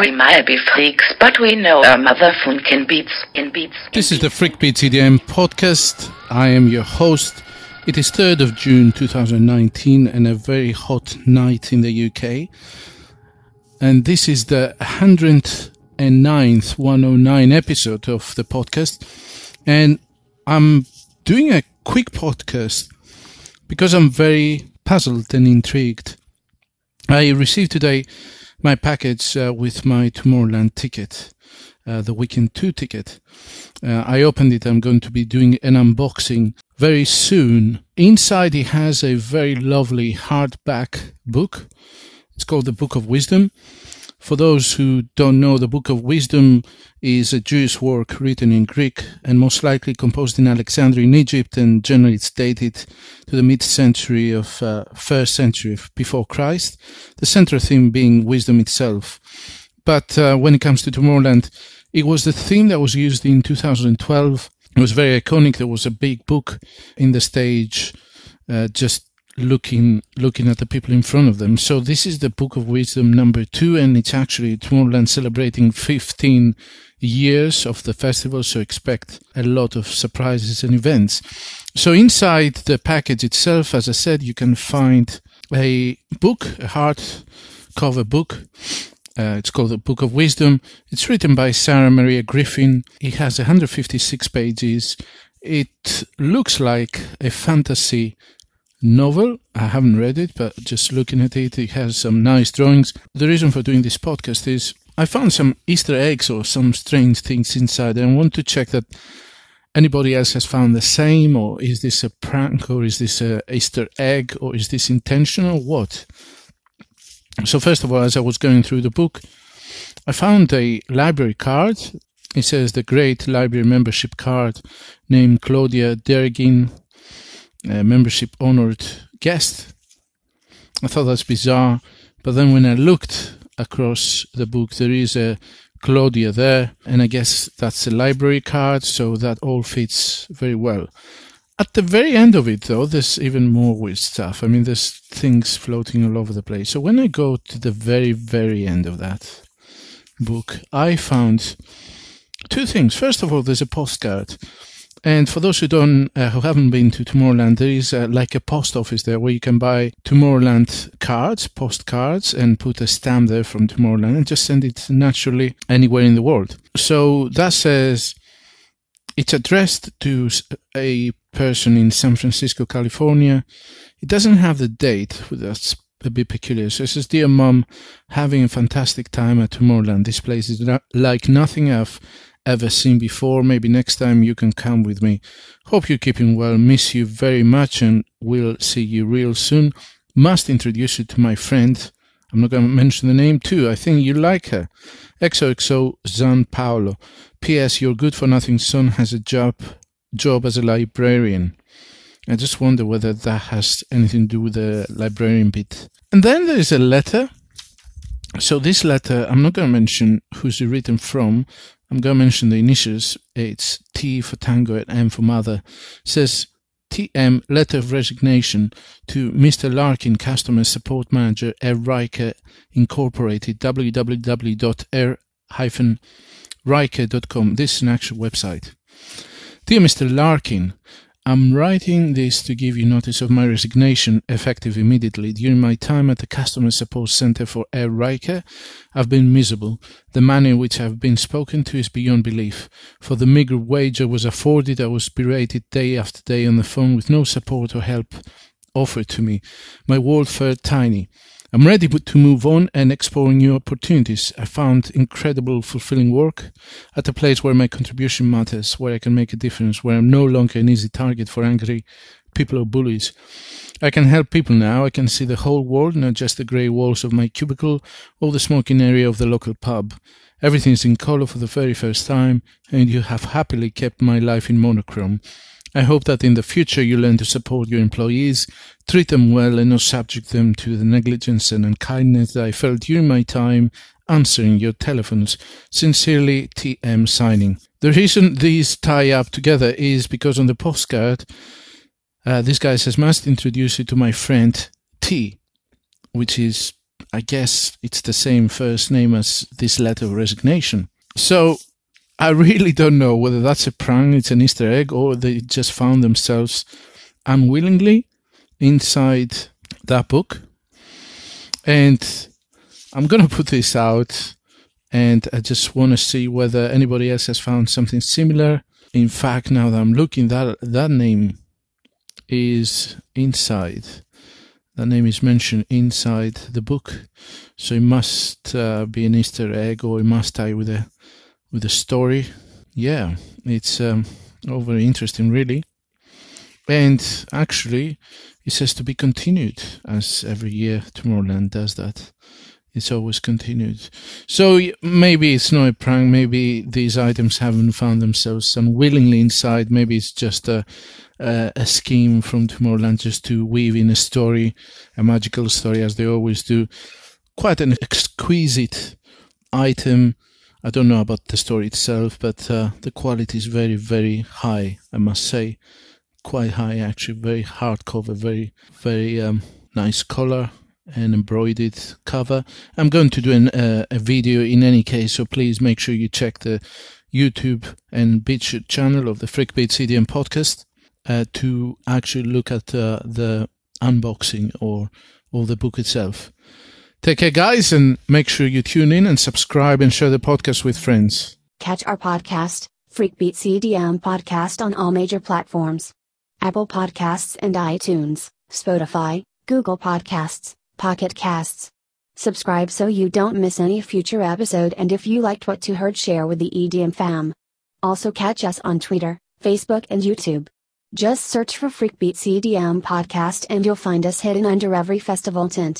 We might be freaks, but we know our mother funkin beats in beats. This is the Freak Beats EDM podcast. I am your host. It is 3rd of June 2019 and a very hot night in the UK. And this is the 109th 109 episode of the podcast. And I'm doing a quick podcast because I'm very puzzled and intrigued. I received today my package uh, with my Tomorrowland ticket, uh, the Weekend 2 ticket. Uh, I opened it. I'm going to be doing an unboxing very soon. Inside, it has a very lovely hardback book. It's called the Book of Wisdom. For those who don't know, the Book of Wisdom is a Jewish work written in Greek and most likely composed in Alexandria in Egypt, and generally it's dated to the mid-century of uh, first century before Christ. The central theme being wisdom itself. But uh, when it comes to Tomorrowland, it was the theme that was used in 2012. It was very iconic. There was a big book in the stage, uh, just looking looking at the people in front of them. So this is the Book of Wisdom number two, and it's actually Tomorrowland celebrating 15 years of the festival. So expect a lot of surprises and events. So inside the package itself, as I said, you can find a book, a hard cover book. Uh, it's called the Book of Wisdom. It's written by Sarah Maria Griffin. It has 156 pages. It looks like a fantasy novel. I haven't read it, but just looking at it, it has some nice drawings. The reason for doing this podcast is I found some Easter eggs or some strange things inside, and I want to check that anybody else has found the same, or is this a prank, or is this a Easter egg, or is this intentional? What? So first of all, as I was going through the book, I found a library card. It says the Great Library Membership Card, named Claudia Dergin, a membership honored guest. I thought that's bizarre, but then when I looked across the book, there is a Claudia there, and I guess that's a library card, so that all fits very well. At the very end of it, though, there's even more weird stuff. I mean, there's things floating all over the place. So when I go to the very, very end of that book, I found two things. First of all, there's a postcard and for those who don't, uh, who haven't been to Tomorrowland, there is uh, like a post office there where you can buy Tomorrowland cards, postcards, and put a stamp there from Tomorrowland and just send it naturally anywhere in the world. So that says it's addressed to a person in San Francisco, California. It doesn't have the date, that's a bit peculiar. So it says, Dear Mom, having a fantastic time at Tomorrowland. This place is like nothing else ever seen before. Maybe next time you can come with me. Hope you're keeping well. Miss you very much and we'll see you real soon. Must introduce you to my friend. I'm not going to mention the name too. I think you like her. XOXO Zan Paolo. P.S. Your good for nothing son has a job job as a librarian. I just wonder whether that has anything to do with the librarian bit. And then there is a letter. So this letter, I'm not going to mention who's it written from, I'm going to mention the initials. It's T for Tango and M for Mother. It says TM letter of resignation to Mr. Larkin, customer support manager, Air Riker Incorporated, www.air-riker.com. This is an actual website. Dear Mr. Larkin, I'm writing this to give you notice of my resignation effective immediately. During my time at the Customer Support Center for Air Riker, I've been miserable. The manner in which I've been spoken to is beyond belief. For the meager wage I was afforded, I was berated day after day on the phone with no support or help offered to me. My world felt tiny. I'm ready to move on and explore new opportunities. I found incredible, fulfilling work at a place where my contribution matters, where I can make a difference, where I'm no longer an easy target for angry people or bullies. I can help people now. I can see the whole world, not just the grey walls of my cubicle or the smoking area of the local pub. Everything is in color for the very first time, and you have happily kept my life in monochrome. I hope that in the future you learn to support your employees, treat them well, and not subject them to the negligence and unkindness that I felt during my time answering your telephones. Sincerely, TM signing. The reason these tie up together is because on the postcard, uh, this guy says, must introduce you to my friend T, which is I guess it's the same first name as this letter of resignation. So I really don't know whether that's a prank, it's an Easter egg, or they just found themselves unwillingly inside that book. And I'm going to put this out and I just want to see whether anybody else has found something similar. In fact, now that I'm looking, that that name is inside. That name is mentioned inside the book, so it must uh, be an Easter egg, or it must tie with a with a story. Yeah, it's um, all very interesting, really. And actually, it says to be continued, as every year Tomorrowland does that it's always continued. So maybe it's not a prank. Maybe these items haven't found themselves unwillingly inside. Maybe it's just a, a, a scheme from Tomorrowland just to weave in a story, a magical story, as they always do. Quite an exquisite item. I don't know about the story itself, but uh, the quality is very, very high. I must say, quite high actually. Very hardcover, very, very um, nice color and embroidered cover. I'm going to do an, uh, a video in any case, so please make sure you check the YouTube and BitChute channel of the Freak Beats EDM podcast uh, to actually look at uh, the unboxing or, or the book itself. Take care, guys, and make sure you tune in and subscribe and share the podcast with friends. Catch our podcast, Freak Beats EDM podcast on all major platforms Apple Podcasts and iTunes, Spotify, Google Podcasts. Pocket Casts. Subscribe so you don't miss any future episode and if you liked what you heard share with the EDM fam. Also catch us on Twitter, Facebook and YouTube. Just search for Freak Beats EDM podcast and you'll find us hidden under every festival tent.